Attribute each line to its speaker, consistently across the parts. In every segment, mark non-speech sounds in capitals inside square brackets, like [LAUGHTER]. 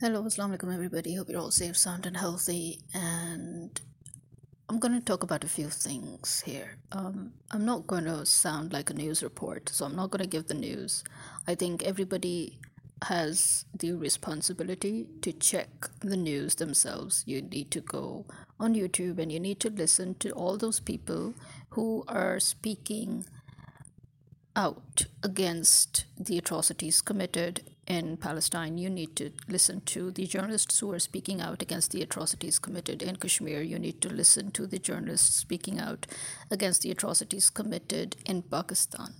Speaker 1: Hello, Assalamu alaikum, everybody. Hope you're all safe, sound, and healthy. And I'm going to talk about a few things here. Um, I'm not going to sound like a news report, so I'm not going to give the news. I think everybody has the responsibility to check the news themselves. You need to go on YouTube and you need to listen to all those people who are speaking out against the atrocities committed in Palestine, you need to listen to the journalists who are speaking out against the atrocities committed in Kashmir. You need to listen to the journalists speaking out against the atrocities committed in Pakistan.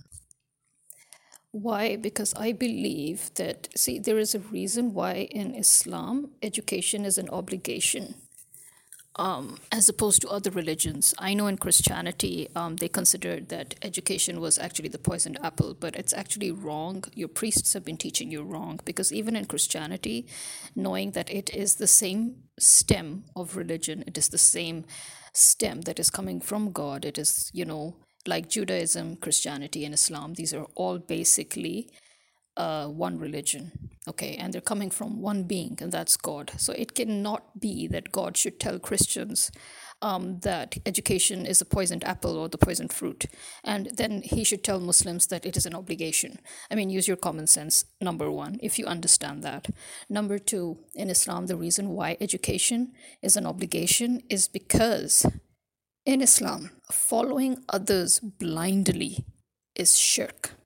Speaker 1: Why? Because I believe that, see, there is a reason why in Islam education is an obligation um, as opposed to other religions. I know in Christianity, um, they considered that education was actually the poisoned apple, but it's actually wrong. Your priests have been teaching you wrong because even in Christianity, knowing that it is the same stem of religion, it is the same stem that is coming from God, it is, you know, like Judaism, Christianity, and Islam, these are all basically uh, one religion, okay, and they're coming from one being, and that's God. So it cannot be that God should tell Christians um, that education is a poisoned apple or the poisoned fruit, and then he should tell Muslims that it is an obligation. I mean, use your common sense, number one, if you understand that. Number two, in Islam, the reason why education is an obligation is because in Islam, following others blindly is shirk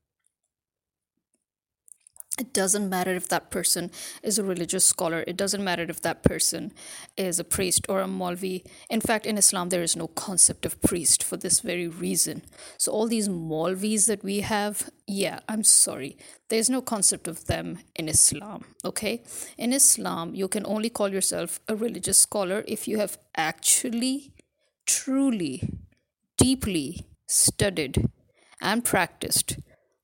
Speaker 1: it doesn't matter if that person is a religious scholar. It doesn't matter if that person is a priest or a maulvi in fact in islam there is no concept of priest for this very reason. So all these maulvis that we have yeah i'm sorry. There's no concept of them in islam okay? In islam you can only call yourself a religious scholar if you have actually truly deeply studied and practiced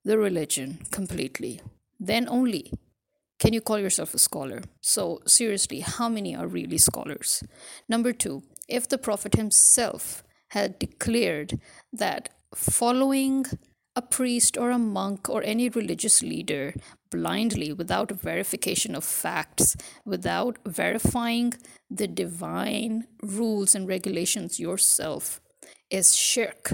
Speaker 1: the religion completely then only can you call yourself a scholar. So, seriously, how many are really scholars? Number two, if the Prophet himself had declared that following a priest or a monk or any religious leader blindly without verification of facts, without verifying the divine rules and regulations yourself, is shirk,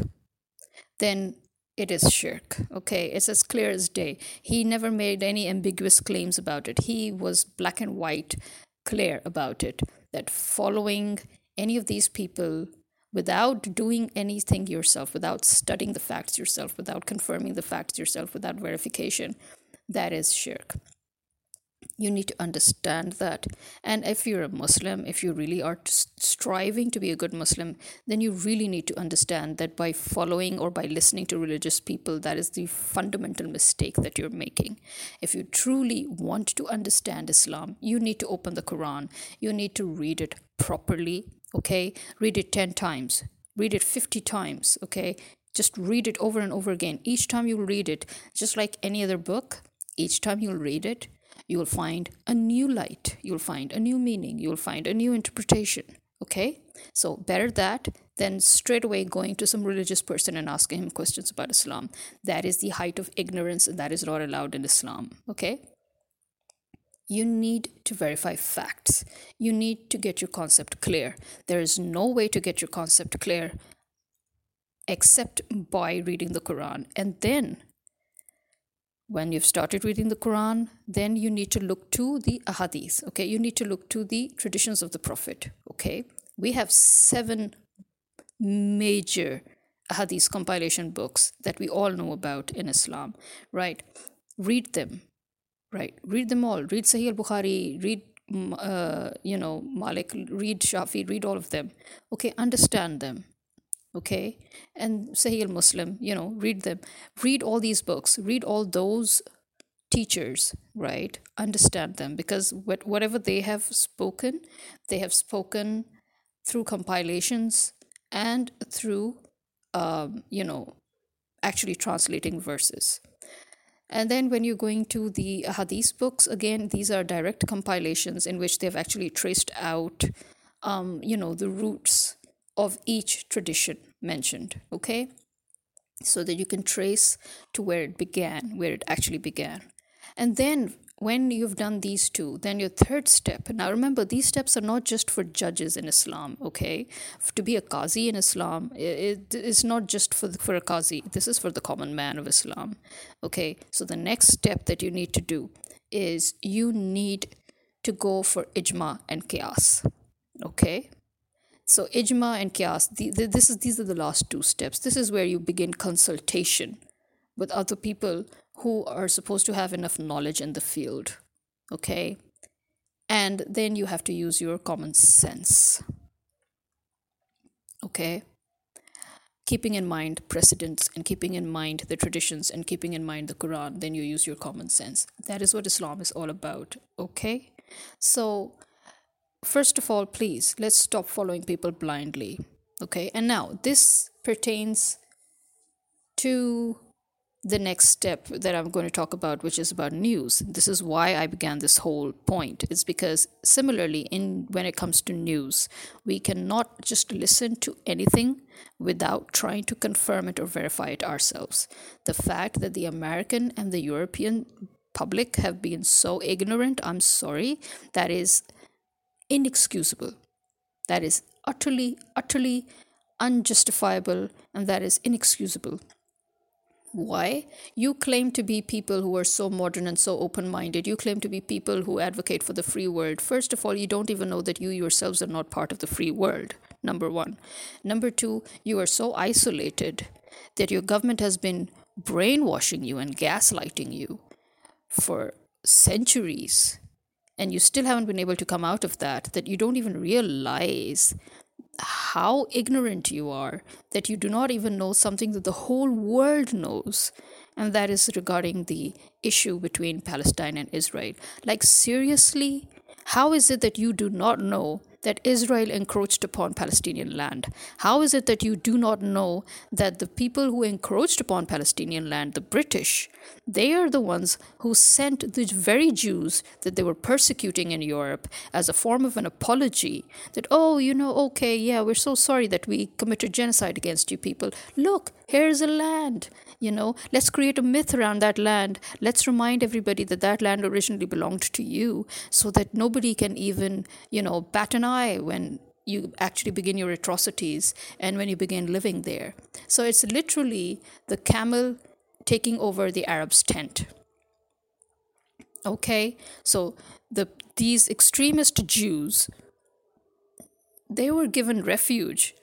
Speaker 1: then it is shirk okay? It's as clear as day. He never made any ambiguous claims about it. He was black and white clear about it that following any of these people without doing anything yourself without studying the facts yourself without confirming the facts yourself without verification that is shirk you need to understand that. And if you're a muslim if you really are striving to be a good muslim then you really need to understand that by following or by listening to religious people that is the fundamental mistake that you're making. If you truly want to understand islam you need to open the quran. You need to read it properly okay? Read it 10 times. Read it 50 times okay? Just read it over and over again. Each time you read it just like any other book each time you'll read it you will find a new light, you'll find a new meaning, you'll find a new interpretation. Okay? So, better that than straight away going to some religious person and asking him questions about Islam. That is the height of ignorance, and that is not allowed in Islam. Okay? You need to verify facts. You need to get your concept clear. There is no way to get your concept clear except by reading the Quran. And then when you've started reading the Quran, then you need to look to the ahadith. Okay, you need to look to the traditions of the Prophet. Okay, we have seven major ahadith compilation books that we all know about in Islam, right? Read them, right? Read them all. Read Sahih al Bukhari, read, mm, uh, you know, Malik, read Shafi, read all of them. Okay, understand them okay? And sahih al-muslim you know read them. Read all these books. Read all those teachers right? Understand them because whatever they have spoken they have spoken through compilations and through um, you know actually translating verses. And then when you're going to the hadith books again these are direct compilations in which they've actually traced out um, you know the roots of each tradition mentioned, okay? So that you can trace to where it began, where it actually began. And then when you've done these two, then your third step. Now remember, these steps are not just for judges in Islam, okay? To be a qazi in Islam, it is not just for, for a qazi. This is for the common man of Islam, okay? So the next step that you need to do is you need to go for ijma and qiyas, okay? So ijma and qiyas, the, the, this is, these are the last two steps. This is where you begin consultation with other people who are supposed to have enough knowledge in the field. Okay? And then you have to use your common sense. Okay? Keeping in mind precedents and keeping in mind the traditions and keeping in mind the Quran, then you use your common sense. That is what Islam is all about. Okay? So, first of all, please, let's stop following people blindly. Okay? And now, this pertains to the next step that I'm going to talk about, which is about news. This is why I began this whole point. It's because similarly, in when it comes to news, we cannot just listen to anything without trying to confirm it or verify it ourselves. The fact that the American and the European public have been so ignorant, I'm sorry, that is inexcusable. That is utterly, utterly unjustifiable, and that is inexcusable. Why? You claim to be people who are so modern and so open minded. You claim to be people who advocate for the free world. First of all, you don't even know that you yourselves are not part of the free world. Number one. Number two, you are so isolated that your government has been brainwashing you and gaslighting you for centuries. And you still haven't been able to come out of that, that you don't even realize how ignorant you are that you do not even know something that the whole world knows and that is regarding the issue between Palestine and Israel. Like, seriously, how is it that you do not know that Israel encroached upon Palestinian land? How is it that you do not know that the people who encroached upon Palestinian land, the British, they are the ones who sent the very Jews that they were persecuting in Europe as a form of an apology that, oh, you know, okay, yeah, we're so sorry that we committed genocide against you people. Look, here's a land you know let's create a myth around that land let's remind everybody that that land originally belonged to you so that nobody can even you know bat an eye when you actually begin your atrocities and when you begin living there so it's literally the camel taking over the arab's tent okay so the these extremist jews they were given refuge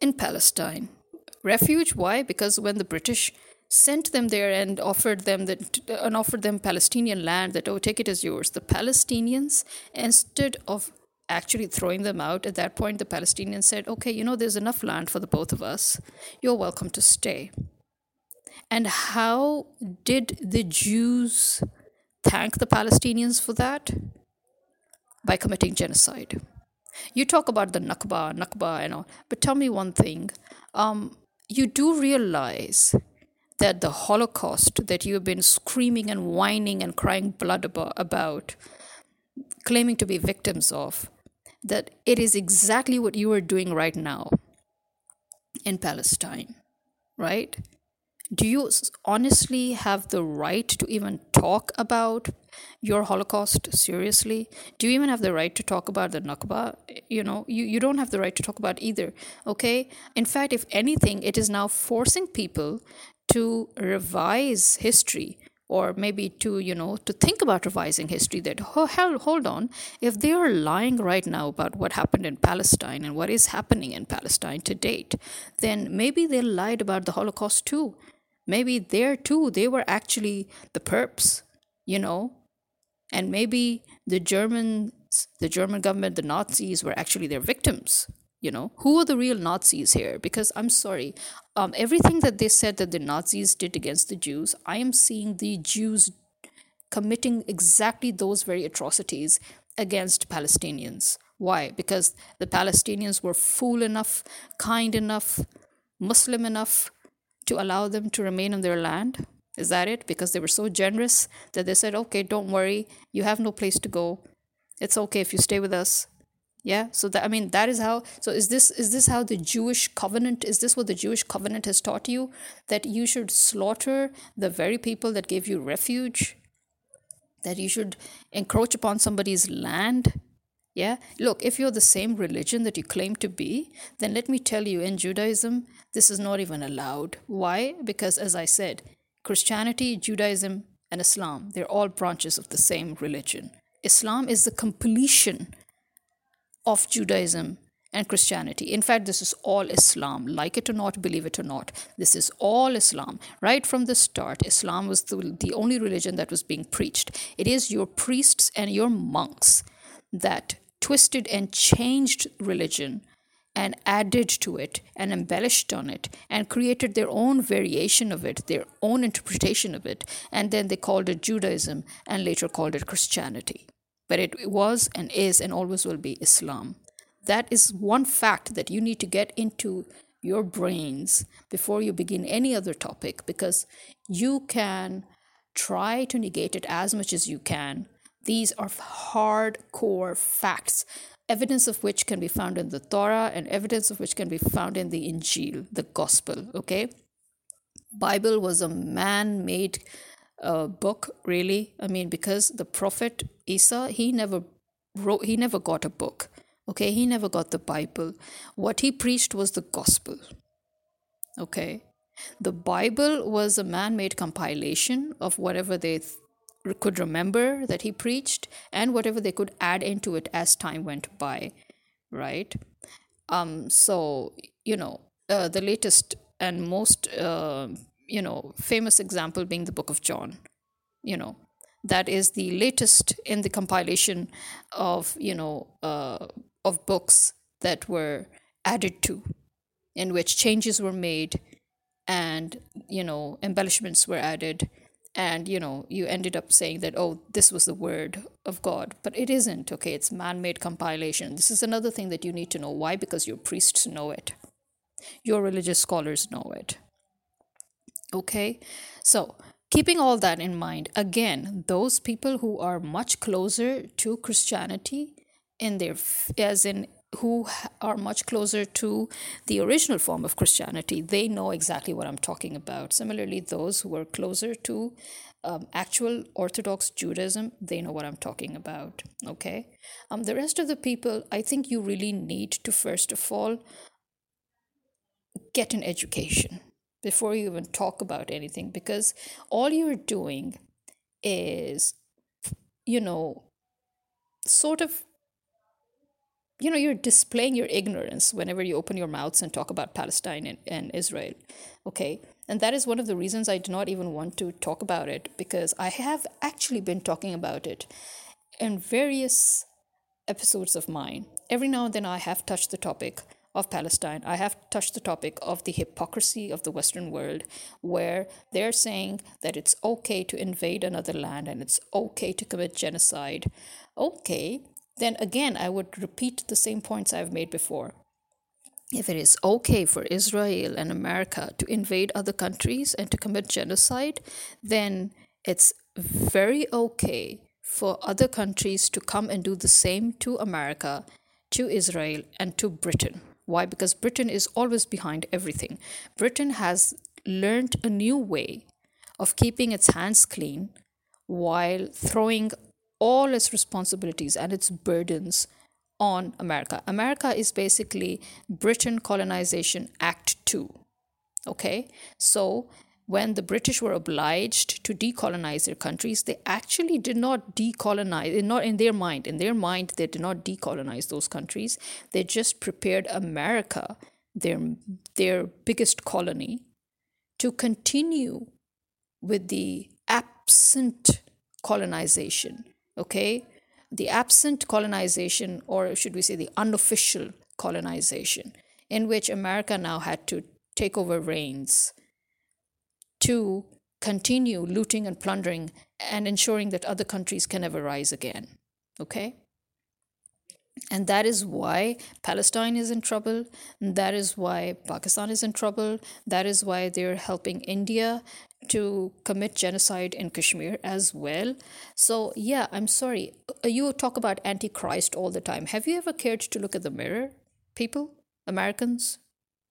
Speaker 1: in palestine refuge. Why? Because when the British sent them there and offered them that and offered them Palestinian land that oh take it as yours, the Palestinians instead of actually throwing them out. At that point the Palestinians said okay you know there's enough land for the both of us. You're welcome to stay. And how did the Jews thank the Palestinians for that? By committing genocide. You talk about the Nakba, Nakba, and all, but tell me one thing. Um, you do realize that the Holocaust that you have been screaming and whining and crying blood about, claiming to be victims of, that it is exactly what you are doing right now in Palestine, right? do you honestly have the right to even talk about your holocaust seriously? Do you even have the right to talk about the nakba? You know you, you don't have the right to talk about either okay? In fact if anything it is now forcing people to revise history or maybe to you know to think about revising history that oh hell hold on. If they are lying right now about what happened in palestine and what is happening in palestine to date then maybe they lied about the holocaust too. Maybe there too, they were actually the perps, you know? And maybe the Germans, the German government, the Nazis were actually their victims, you know? Who are the real Nazis here? Because I'm sorry, um, everything that they said that the Nazis did against the Jews, I am seeing the Jews committing exactly those very atrocities against Palestinians. Why? Because the Palestinians were fool enough, kind enough, Muslim enough to allow them to remain on their land? Is that it? Because they were so generous that they said, okay, don't worry, you have no place to go. It's okay if you stay with us. Yeah. So that I mean that is how so is this is this how the Jewish covenant is this what the Jewish covenant has taught you? That you should slaughter the very people that gave you refuge? that you should encroach upon somebody's land. Yeah, look, if you're the same religion that you claim to be, then let me tell you in Judaism, this is not even allowed. Why? Because, as I said, Christianity, Judaism, and Islam, they're all branches of the same religion. Islam is the completion of Judaism and Christianity. In fact, this is all Islam. Like it or not, believe it or not, this is all Islam. Right from the start, Islam was the, the only religion that was being preached. It is your priests and your monks that twisted and changed religion and added to it and embellished on it and created their own variation of it, their own interpretation of it. And then they called it Judaism and later called it Christianity. But it was and is and always will be Islam. That is one fact that you need to get into your brains before you begin any other topic because you can try to negate it as much as you can. These are hardcore facts, evidence of which can be found in the Torah and evidence of which can be found in the Injil, the gospel, okay? Bible was a man-made uh, book, really. I mean, because the prophet Isa, he never wrote, he never got a book. Okay, he never got the Bible. What he preached was the gospel. Okay, the Bible was a man made compilation of whatever they th- could remember that he preached and whatever they could add into it as time went by, right? Um, so, you know, uh, the latest and most, uh, you know, famous example being the book of John, you know, that is the latest in the compilation of, you know, uh, of books that were added to, in which changes were made and, you know, embellishments were added. And, you know, you ended up saying that, oh, this was the word of God. But it isn't, okay? It's man made compilation. This is another thing that you need to know. Why? Because your priests know it, your religious scholars know it. Okay? So, keeping all that in mind, again, those people who are much closer to Christianity in their as in who are much closer to the original form of Christianity, they know exactly what I'm talking about. Similarly, those who are closer to um, actual Orthodox Judaism, they know what I'm talking about. Okay. Um, the rest of the people, I think you really need to first of all get an education before you even talk about anything, because all you're doing is, you know, sort of you know you're displaying your ignorance whenever you open your mouths and talk about palestine and, and israel okay? And that is one of the reasons i do not even want to talk about it because i have actually been talking about it in various episodes of mine. Every now and then i have touched the topic of Palestine, I have touched the topic of the hypocrisy of the Western world, where they're saying that it's okay to invade another land and it's okay to commit genocide. Okay, then again, I would repeat the same points I've made before. If it is okay for Israel and America to invade other countries and to commit genocide, then it's very okay for other countries to come and do the same to America, to Israel, and to Britain. Why? Because Britain is always behind everything. Britain has learned a new way of keeping its hands clean while throwing all its responsibilities and its burdens on America. America is basically Britain Colonization Act 2. Okay? So, when the British were obliged to decolonize their countries, they actually did not decolonize, not in their mind. In their mind, they did not decolonize those countries. They just prepared America, their, their biggest colony, to continue with the absent colonization okay the absent colonization or should we say the unofficial colonization in which america now had to take over reins to continue looting and plundering and ensuring that other countries can never rise again okay and that is why Palestine is in trouble. That is why Pakistan is in trouble. That is why they're helping India to commit genocide in Kashmir as well. So, yeah, I'm sorry. Uh, you talk about Antichrist all the time. Have you ever cared to look at the mirror, people? Americans?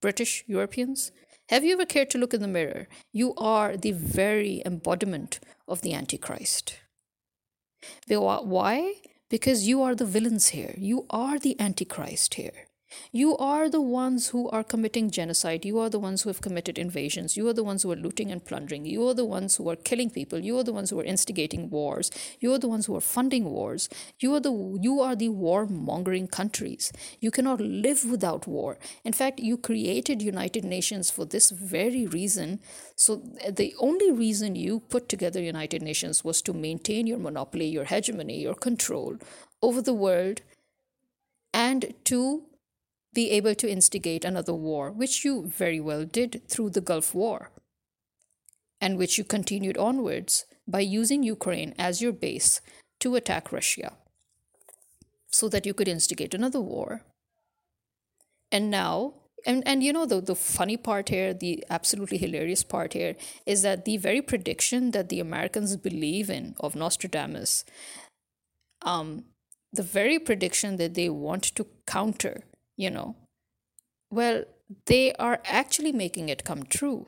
Speaker 1: British? Europeans? Have you ever cared to look in the mirror? You are the very embodiment of the Antichrist. Why? Because you are the villains here. You are the Antichrist here. You are the ones who are committing genocide. You are the ones who have committed invasions. You are the ones who are looting and plundering. You are the ones who are killing people. You are the ones who are instigating wars. You are the ones who are funding wars. You are the you are the war-mongering countries. You cannot live without war. In fact, you created United Nations for this very reason. So uh, the only reason you put together United Nations was to maintain your monopoly, your hegemony, your control over the world and to be able to instigate another war, which you very well did through the Gulf War, and which you continued onwards by using Ukraine as your base to attack Russia so that you could instigate another war. And now, and, and you know, the, the funny part here, the absolutely hilarious part here, is that the very prediction that the Americans believe in of Nostradamus, um, the very prediction that they want to counter you know, well, they are actually making it come true.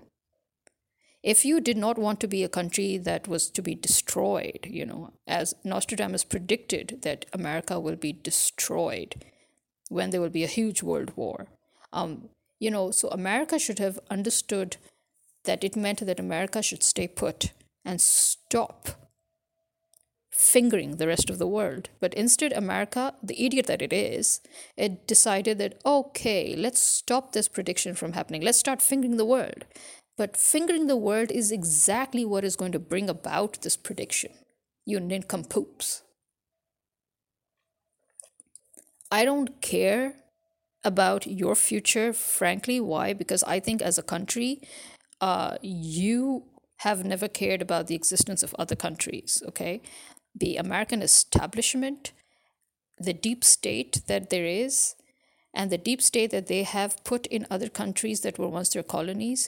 Speaker 1: If you did not want to be a country that was to be destroyed, you know, as Nostradamus predicted that America will be destroyed when there will be a huge world war, um, you know, so America should have understood that it meant that America should stay put and stop fingering the rest of the world. But instead, America, the idiot that it is, it decided that, okay, let's stop this prediction from happening. Let's start fingering the world. But fingering the world is exactly what is going to bring about this prediction. You nincompoops. I don't care about your future, frankly. Why? Because I think as a country, uh, you have never cared about the existence of other countries, okay? The American establishment, the deep state that there is, and the deep state that they have put in other countries that were once their colonies,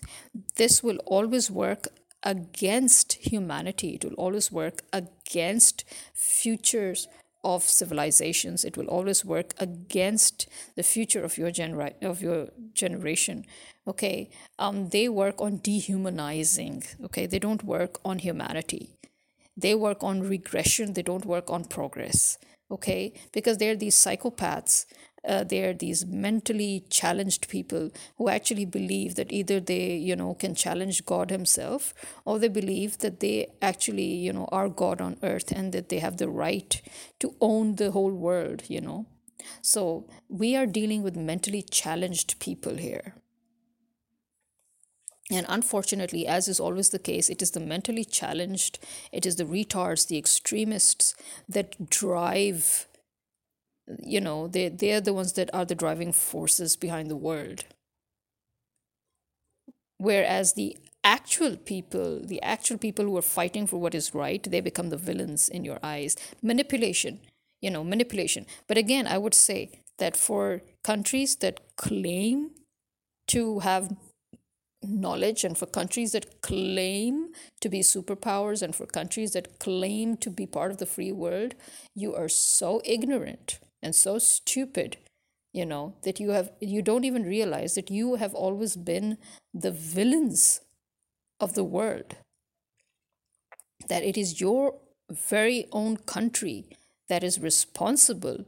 Speaker 1: this will always work against humanity. It will always work against futures of civilizations. It will always work against the future of your genera- of your generation. Okay, um, they work on dehumanizing. Okay, they don't work on humanity they work on regression they don't work on progress okay? Because they're these psychopaths uh, they're these mentally challenged people who actually believe that either they you know can challenge god himself or they believe that they actually you know are god on earth and that they have the right to own the whole world you know? So we are dealing with mentally challenged people here and unfortunately, as is always the case, it is the mentally challenged, it is the retards, the extremists that drive, you know, they, they're the ones that are the driving forces behind the world. Whereas the actual people, the actual people who are fighting for what is right, they become the villains in your eyes. Manipulation, you know, manipulation. But again, I would say that for countries that claim to have knowledge and for countries that claim to be superpowers and for countries that claim to be part of the free world you are so ignorant and so stupid you know that you have you don't even realize that you have always been the villains of the world. That it is your very own country that is responsible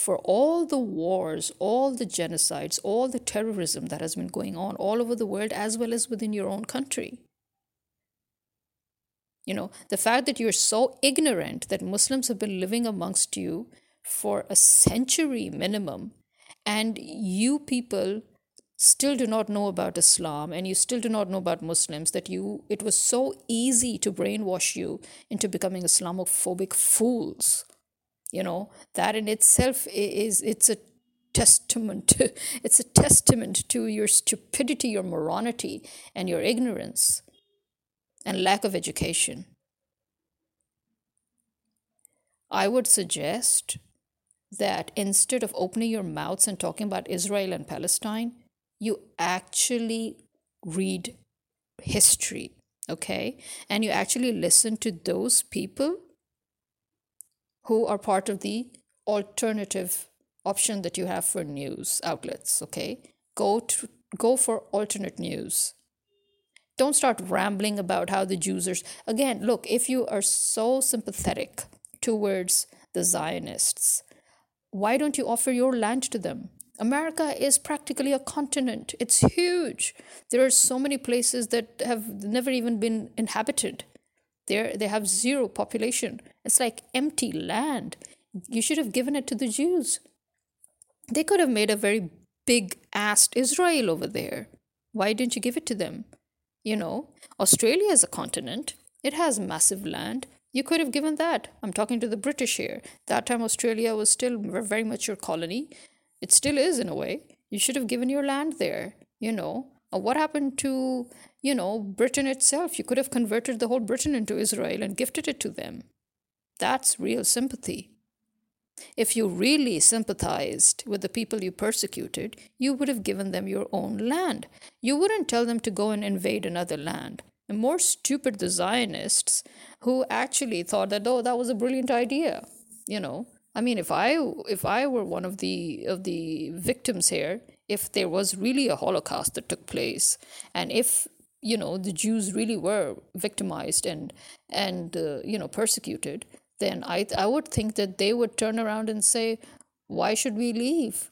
Speaker 1: for all the wars, all the genocides, all the terrorism that has been going on all over the world as well as within your own country. You know, the fact that you're so ignorant that Muslims have been living amongst you for a century minimum, and you people still do not know about Islam and you still do not know about Muslims, that you it was so easy to brainwash you into becoming Islamophobic fools you know that in itself is it's a testament [LAUGHS] it's a testament to your stupidity your moronity and your ignorance and lack of education. I would suggest that instead of opening your mouths and talking about israel and palestine you actually read history okay? And you actually listen to those people who are part of the alternative option that you have for news outlets okay go to go for alternate news don't start rambling about how the jews are again look if you are so sympathetic towards the Zionists. Why don't you offer your land to them? America is practically a continent. It's huge. There are so many places that have never even been inhabited. There they have zero population. It's like empty land. You should have given it to the Jews. They could have made a very big assed Israel over there. Why didn't you give it to them? You know, Australia is a continent. It has massive land. You could have given that. I'm talking to the British here. That time Australia was still very much your colony. It still is in a way. You should have given your land there, you know. Uh, what happened to, you know, Britain itself? You could have converted the whole Britain into Israel and gifted it to them. That's real sympathy. If you really sympathized with the people you persecuted, you would have given them your own land. You wouldn't tell them to go and invade another land. And more stupid the Zionists who actually thought that, oh, that was a brilliant idea. You know, I mean, if I if I were one of the of the victims here, if there was really a Holocaust that took place, and if you know the Jews really were victimized and and uh, you know persecuted, then I, I would think that they would turn around and say, Why should we leave?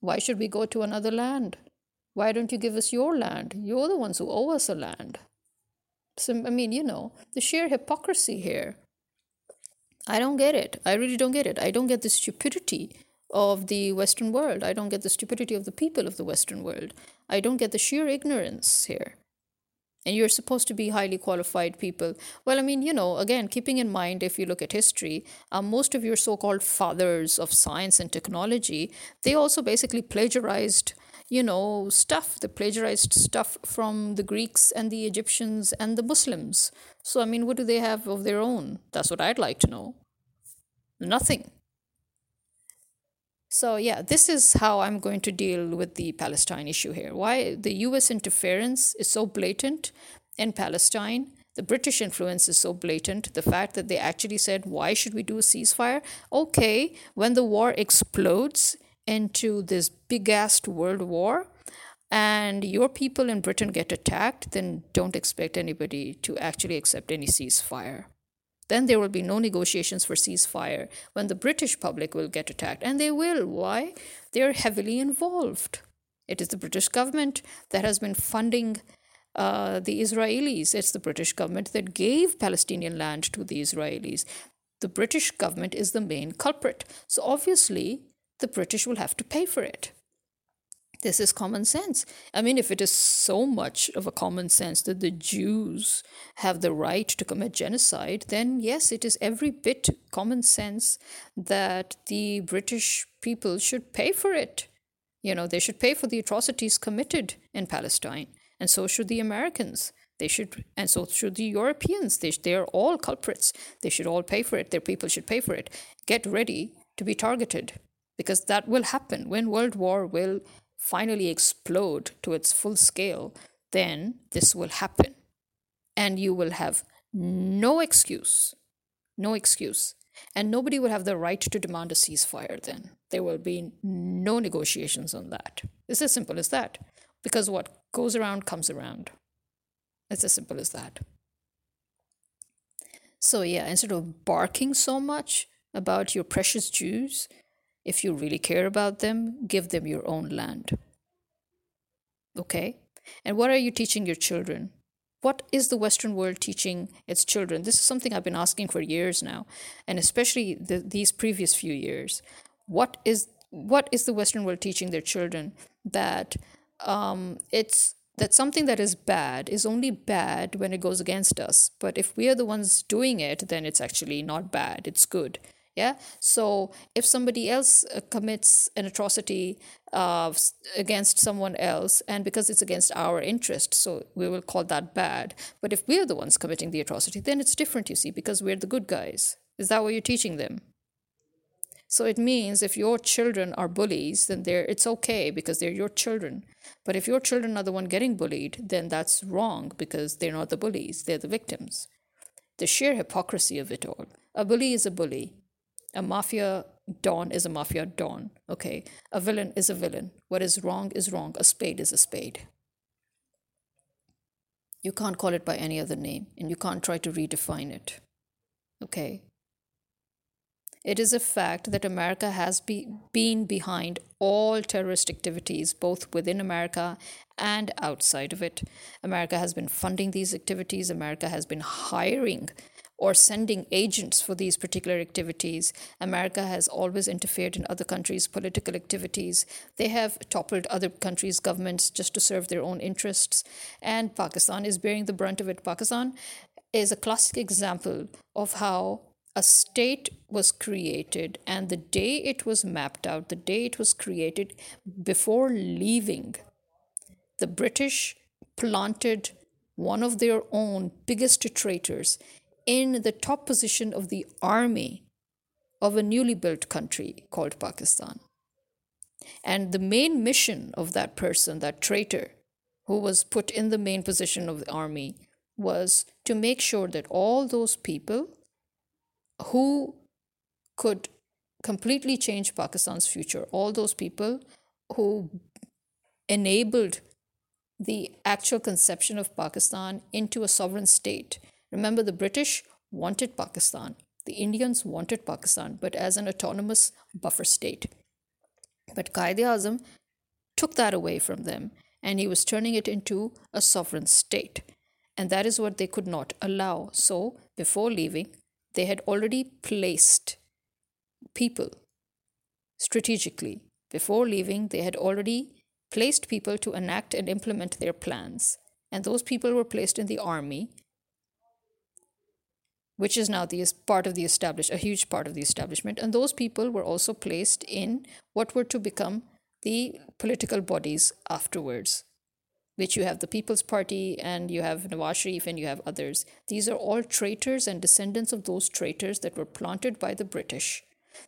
Speaker 1: Why should we go to another land? Why don't you give us your land? You're the ones who owe us a land. So, I mean, you know, the sheer hypocrisy here. I don't get it. I really don't get it. I don't get the stupidity of the Western world. I don't get the stupidity of the people of the Western world. I don't get the sheer ignorance here and you're supposed to be highly qualified people. Well, I mean, you know, again, keeping in mind if you look at history, um, most of your so called fathers of science and technology, they also basically plagiarized, you know, stuff. They plagiarized stuff from the Greeks and the Egyptians and the Muslims. So, I mean, what do they have of their own? That's what I'd like to know. Nothing. So, yeah, this is how I'm going to deal with the Palestine issue here. Why the US interference is so blatant in Palestine. The British influence is so blatant. The fact that they actually said, Why should we do a ceasefire? Okay, when the war explodes into this big ass world war, and your people in Britain get attacked, then don't expect anybody to actually accept any ceasefire. Then there will be no negotiations for ceasefire when the British public will get attacked. And they will. Why? They're heavily involved. It is the British government that has been funding uh, the Israelis. It's the British government that gave Palestinian land to the Israelis. The British government is the main culprit. So obviously, the British will have to pay for it. This is common sense. I mean, if it is so much of a common sense that the Jews have the right to commit genocide, then yes, it is every bit common sense that the British people should pay for it. You know, they should pay for the atrocities committed in Palestine, and so should the Americans. They should, and so should the Europeans. They, they are all culprits. They should all pay for it. Their people should pay for it. Get ready to be targeted because that will happen when World War will finally explode to its full scale, then this will happen. And you will have no excuse, no excuse. And nobody will have the right to demand a ceasefire then. There will be no negotiations on that. It's as simple as that. Because what goes around comes around. It's as simple as that. So, yeah, instead of barking so much about your precious Jews, if you really care about them, give them your own land. Okay? And what are you teaching your children? What is the Western world teaching its children? This is something I've been asking for years now, and especially the, these previous few years. What is what is the Western world teaching their children that um, it's that something that is bad is only bad when it goes against us, but if we are the ones doing it, then it's actually not bad; it's good yeah? So if somebody else uh, commits an atrocity uh, against someone else and because it's against our interest so we will call that bad. But if we're the ones committing the atrocity then it's different you see because we're the good guys. Is that what you're teaching them? So it means if your children are bullies then they're it's okay because they're your children. But if your children are the one getting bullied then that's wrong because they're not the bullies they're the victims. The sheer hypocrisy of it all. A bully is a bully a mafia don is a mafia don. Okay. A villain is a villain. What is wrong is wrong. A spade is a spade. You can't call it by any other name and you can't try to redefine it. Okay. It is a fact that America has be, been behind all terrorist activities, both within America and outside of it. America has been funding these activities, America has been hiring or sending agents for these particular activities. America has always interfered in other countries' political activities. They have toppled other countries' governments just to serve their own interests. And Pakistan is bearing the brunt of it. Pakistan is a classic example of how a state was created, and the day it was mapped out, the day it was created, before leaving, the British planted one of their own biggest traitors in the top position of the army of a newly built country called Pakistan. And the main mission of that person, that traitor, who was put in the main position of the army, was to make sure that all those people who could completely change Pakistan's future, all those people who enabled the actual conception of Pakistan into a sovereign state. Remember, the British wanted Pakistan, the Indians wanted Pakistan, but as an autonomous buffer state. But Qaid Azam took that away from them and he was turning it into a sovereign state. And that is what they could not allow. So, before leaving, they had already placed people strategically. Before leaving, they had already placed people to enact and implement their plans. And those people were placed in the army, which is now the part of the established, a huge part of the establishment. And those people were also placed in what were to become the political bodies afterwards which you have the People's Party and you have Nawaz Sharif and you have others. These are all traitors and descendants of those traitors that were planted by the British.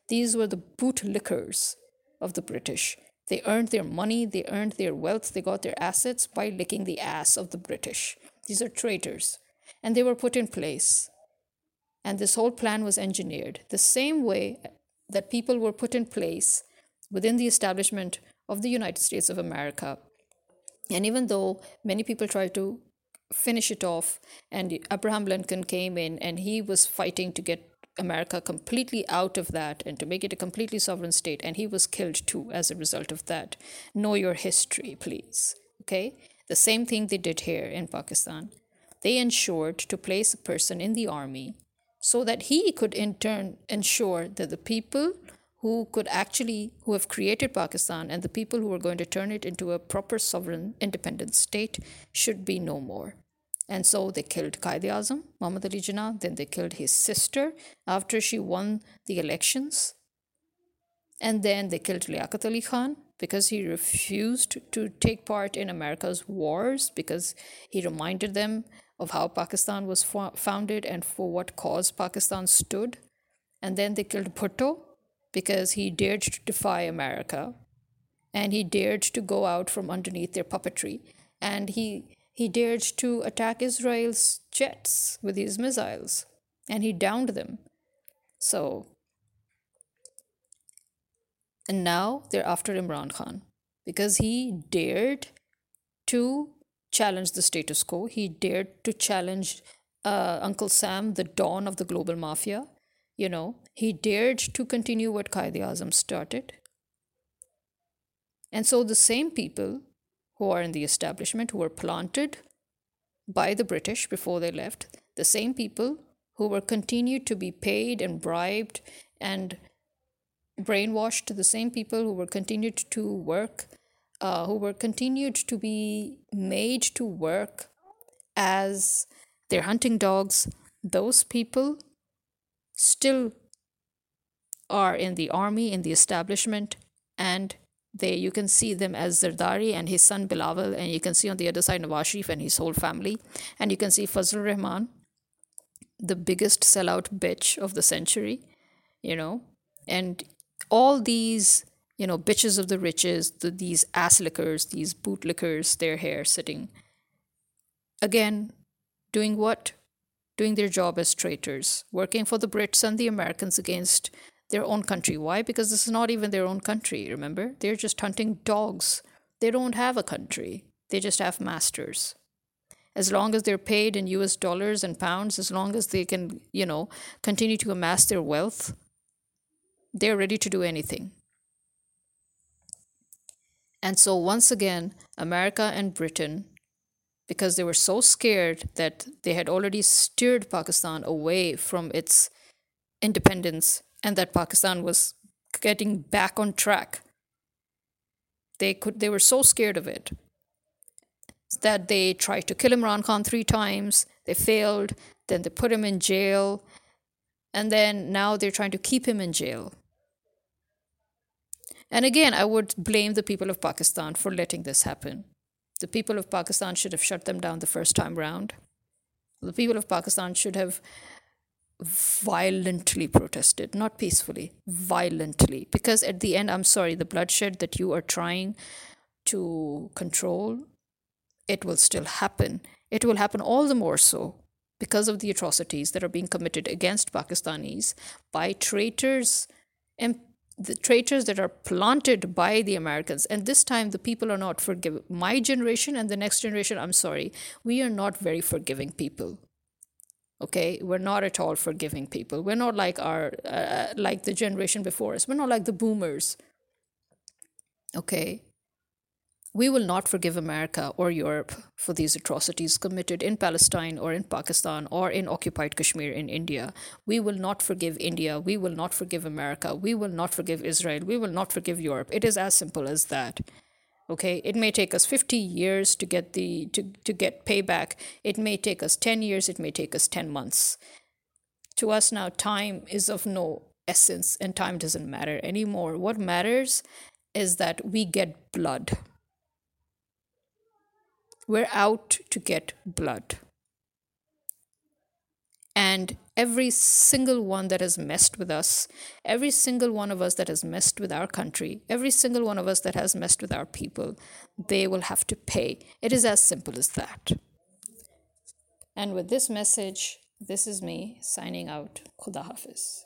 Speaker 1: These were the bootlickers of the British. They earned their money, they earned their wealth, they got their assets by licking the ass of the British. These are traitors. And they were put in place. And this whole plan was engineered the same way that people were put in place within the establishment of the United States of America and even though many people try to finish it off, and Abraham Lincoln came in and he was fighting to get America completely out of that and to make it a completely sovereign state, and he was killed too as a result of that. Know your history, please. Okay? The same thing they did here in Pakistan. They ensured to place a person in the army so that he could in turn ensure that the people who could actually who have created Pakistan and the people who are going to turn it into a proper sovereign independent state should be no more. And so they killed Qaid Azam, Muhammad Ali Jinnah, then they killed his sister after she won the elections. And then they killed Liaquat Ali Khan because he refused to take part in America's wars because he reminded them of how Pakistan was founded and for what cause Pakistan stood. And then they killed Bhutto because he dared to defy America and he dared to go out from underneath their puppetry and he he dared to attack Israel's jets with his missiles and he downed them. So and now they're after Imran Khan because he dared to challenge the status quo. He dared to challenge uh, Uncle Sam, the dawn of the global mafia. You know, he dared to continue what Qaid Azam started. And so the same people who are in the establishment, who were planted by the British before they left, the same people who were continued to be paid and bribed and brainwashed, the same people who were continued to work, uh, who were continued to be made to work as their hunting dogs, those people still are in the army, in the establishment, and they you can see them as Zardari and his son Bilawal, and you can see on the other side Nawaz Sharif and his whole family, and you can see Fazlur Rahman, the biggest sellout bitch of the century, you know, and all these you know bitches of the riches, the, these ass lickers, these bootlickers, their hair sitting. Again, doing what? Doing their job as traitors, working for the Brits and the Americans against their own country. Why? Because this is not even their own country, remember? They're just hunting dogs. They don't have a country, they just have masters. As long as they're paid in US dollars and pounds, as long as they can, you know, continue to amass their wealth, They're ready to do anything. And so, once again, America and Britain, because they were so scared that they had already steered Pakistan away from its independence and that Pakistan was getting back on track, they, could, they were so scared of it that they tried to kill Imran Khan three times. They failed. Then they put him in jail. And then now they're trying to keep him in jail. And again, I would blame the people of Pakistan for letting this happen. The people of Pakistan should have shut them down the first time round. The people of Pakistan should have violently protested, not peacefully, violently. Because at the end, I'm sorry, the bloodshed that you are trying to control, it will still happen. It will happen all the more so because of the atrocities that are being committed against Pakistanis by traitors and the traitors that are planted by the Americans. And this time, the people are not forgiving. My generation and the next generation, I'm sorry, we are not very forgiving people. Okay, we're not at all forgiving people. We're not like our uh, like the generation before us. We're not like the boomers. Okay, we will not forgive America or Europe for these atrocities committed in Palestine or in Pakistan or in occupied Kashmir in India. We will not forgive India. We will not forgive America. We will not forgive Israel. We will not forgive Europe. It is as simple as that. Okay, it may take us 50 years to get the to, to get payback. It may take us 10 years, it may take us 10 months. To us now time is of no essence and time doesn't matter anymore. What matters is that we get blood we're out to get blood. And every single one that has messed with us, every single one of us that has messed with our country, every single one of us that has messed with our people, they will have to pay. It is as simple as that. And with this message, this is me signing out. Khuda Hafiz.